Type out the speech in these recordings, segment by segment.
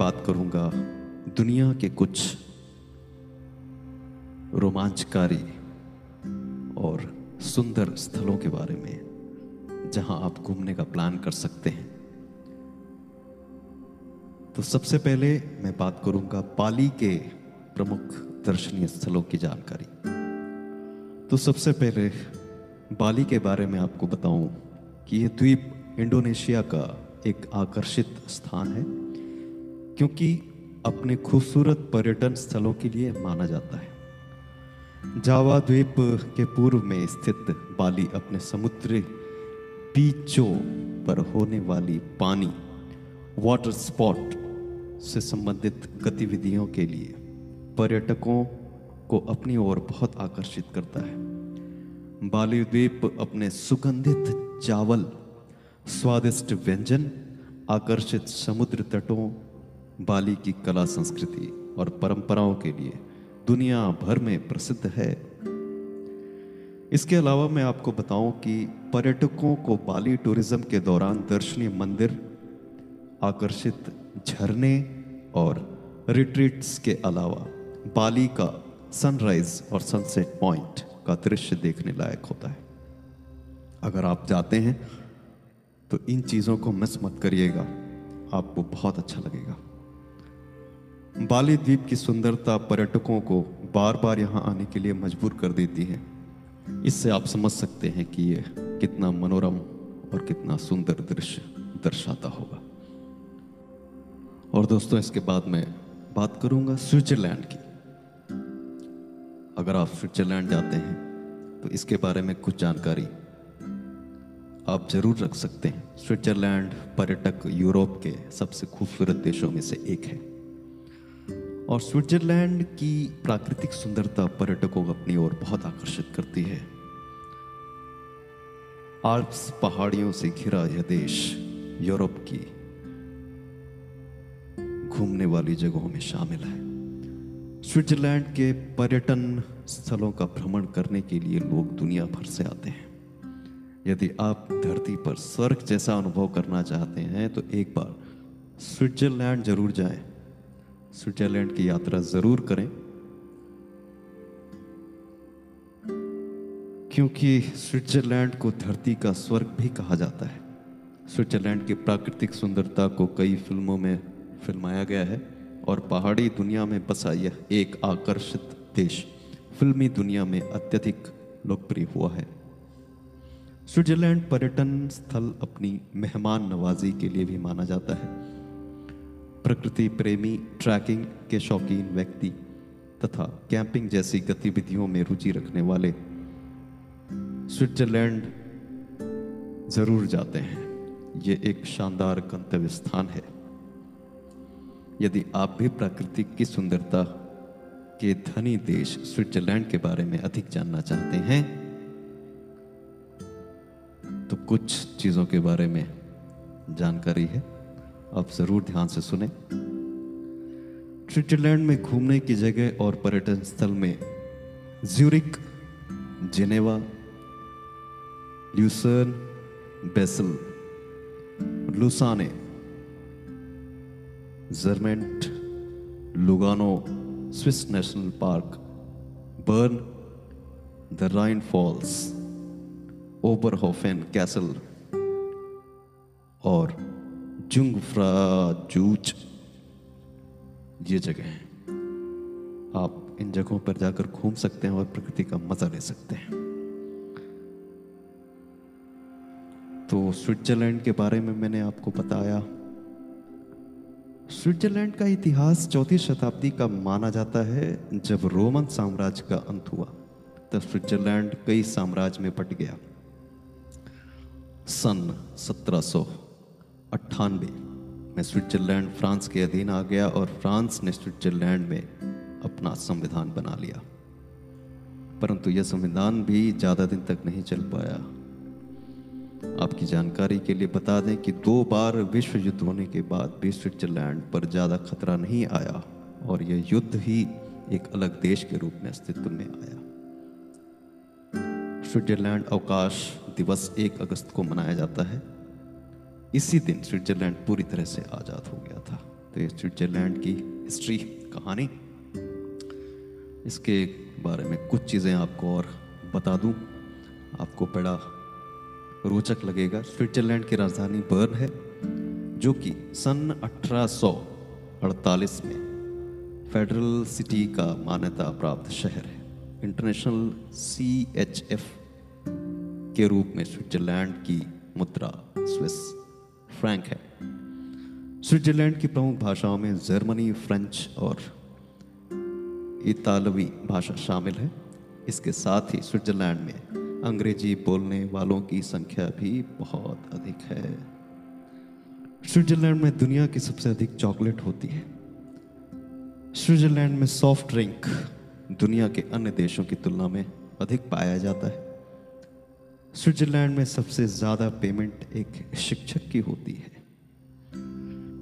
बात करूँगा, दुनिया के कुछ रोमांचकारी और सुंदर स्थलों के बारे में, जहाँ आप घूमने का प्लान कर सकते हैं। तो सबसे पहले मैं बात करूँगा पाली के प्रमुख दर्शनीय स्थलों की जानकारी। तो सबसे पहले बाली के बारे में आपको बताऊँ कि यह द्वीप इंडोनेशिया का एक आकर्षित स्थान है। क्योंकि अपने खूबसूरत पर्यटन स्थलों के लिए माना जाता है। जावा द्वीप के पूर्व में स्थित बाली अपने समुद्र बीचों पर होने वाली पानी वाटर स्पॉट से संबंधित गतिविधियों के लिए पर्यटकों को अपनी ओर बहुत आकर्षित करता है। बाली द्वीप अपने सुगंधित चावल, स्वादिष्ट व्यंजन, आकर्षित समुद्र तटों बाली की कला संस्कृति और परंपराओं के लिए दुनिया भर में प्रसिद्ध है। इसके अलावा मैं आपको बताऊँ कि पर्यटकों को बाली टूरिज़्म के दौरान दर्शनीय मंदिर, आकर्षित झरने और रिट्रीट्स के अलावा बाली का सनराइज और सनसेट पॉइंट का दृश्य देखने लायक होता है। अगर आप जाते हैं तो इन चीज़ों को मिस मत करिएगा। आपको बहुत अच्छा लगेगा। बाली द्वीप की सुंदरता पर्यटकों को बार बार यहाँ आने के लिए मजबूर कर देती है। इससे आप समझ सकते हैं कि यह कितना मनोरम और कितना सुंदर दृश्य दर्शाता होगा। और दोस्तों, इसके बाद मैं बात करूँगा स्विट्जरलैंड की। अगर आप स्विट्जरलैंड जाते हैं तो इसके बारे में कुछ जानकारी आप ज़रूर रख सकते हैं। स्विट्जरलैंड पर्यटक यूरोप के सबसे खूबसूरत देशों में से एक है। और स्विट्जरलैंड की प्राकृतिक सुंदरता पर्यटकों को अपनी ओर बहुत आकर्षित करती है। आल्प्स पहाड़ियों से घिरा यह देश यूरोप की घूमने वाली जगहों में शामिल है। स्विट्जरलैंड के पर्यटन स्थलों का भ्रमण करने के लिए लोग दुनिया भर से आते हैं। यदि आप धरती पर स्वर्ग जैसा अनुभव करना चाहते हैं तो एक बार स्विट्जरलैंड ज़रूर जाएँ। स्विट्जरलैंड की यात्रा ज़रूर करें। क्योंकि स्विट्जरलैंड को धरती का स्वर्ग भी कहा जाता है। स्विट्जरलैंड की प्राकृतिक सुंदरता को कई फ़िल्मों में फिल्माया गया है और पहाड़ी दुनिया में बसा यह एक आकर्षित देश। फिल्मी दुनिया में अत्यधिक लोकप्रिय हुआ है। स्विट्जरलैंड पर्यटन स्थल अपनी मेहमान नवाजी के लिए भी माना जाता है। प्रकृति प्रेमी ट्रैकिंग के शौकीन व्यक्ति तथा कैंपिंग जैसी गतिविधियों में रुचि रखने वाले स्विट्जरलैंड ज़रूर जाते हैं। ये एक शानदार गंतव्य स्थान है। यदि आप भी प्रकृति की सुंदरता के धनी देश स्विट्जरलैंड के बारे में अधिक जानना चाहते हैं तो कुछ चीज़ों के बारे में जानकारी है। आप ज़रूर ध्यान से सुने। स्विट्जरलैंड में घूमने की जगह और पर्यटन स्थल में Zurich, Geneva, Lucerne, Basel, Lausanne, Zermatt, Lugano, Swiss National Park, Bern, the Rhine Falls, Oberhofen Castle और जुंगफ्रा जूच। ये जगह है। आप इन जगहों पर जाकर घूम सकते हैं और प्रकृति का मज़ा ले सकते हैं। तो स्विट्जरलैंड के बारे में मैंने आपको बताया। स्विट्जरलैंड का इतिहास चौथी शताब्दी का माना जाता है जब रोमन साम्राज्य का अंत हुआ। तब स्विट्जरलैंड कई साम्राज्य में बट गया। सन सत्रह में स्विट्जरलैंड, फ्रांस के अधीन आ गया और फ्रांस ने स्विट्जरलैंड में अपना संविधान बना लिया। परंतु यह संविधान भी ज़्यादा दिन तक नहीं चल पाया। आपकी जानकारी के लिए बता दें कि दो बार विश्व युद्ध होने के बाद भी स्विट्जरलैंड पर ज़्यादा खतरा नहीं आया और यह युद्ध ही एक अलग देश के रूप में अस्तित्व में आया। स्विट्जरलैंड अवकाश दिवस एक अगस्त को मनाया जाता है। इसी दिन स्विट्जरलैंड पूरी तरह से आज़ाद हो गया था। तो स्विट्जरलैंड की हिस्ट्री, कहानी, इसके बारे में कुछ चीज़ें आपको और बता दूँ। आपको बड़ा रोचक लगेगा, स्विट्जरलैंड की राजधानी बर्न है, जो कि सन 1848 में फेडरल सिटी का मान्यता प्राप्त शहर है। इंटरनेशनल सी एच एफ़ के रूप में स्विट्जरलैंड की मुद्रा स्विस फ्रैंक है। स्विट्जरलैंड की प्रमुख भाषाओं में जर्मनी, फ्रेंच और इतालवी भाषा शामिल है। इसके साथ ही स्विट्जरलैंड में अंग्रेज़ी बोलने वालों की संख्या भी बहुत अधिक है। स्विट्जरलैंड में दुनिया की सबसे अधिक चॉकलेट होती है। स्विट्जरलैंड में सॉफ्ट ड्रिंक दुनिया के अन्य देशों की तुलना में अधिक पाया जाता है। स्विट्जरलैंड में सबसे ज़्यादा पेमेंट एक शिक्षक की होती है।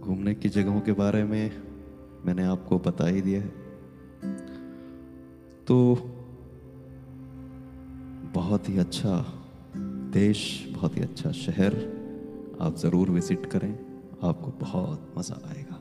घूमने की जगहों के बारे में मैंने आपको बता ही दिया है। तो बहुत ही अच्छा देश, बहुत ही अच्छा शहर आप ज़रूर विज़िट करें, आपको बहुत मज़ा आएगा।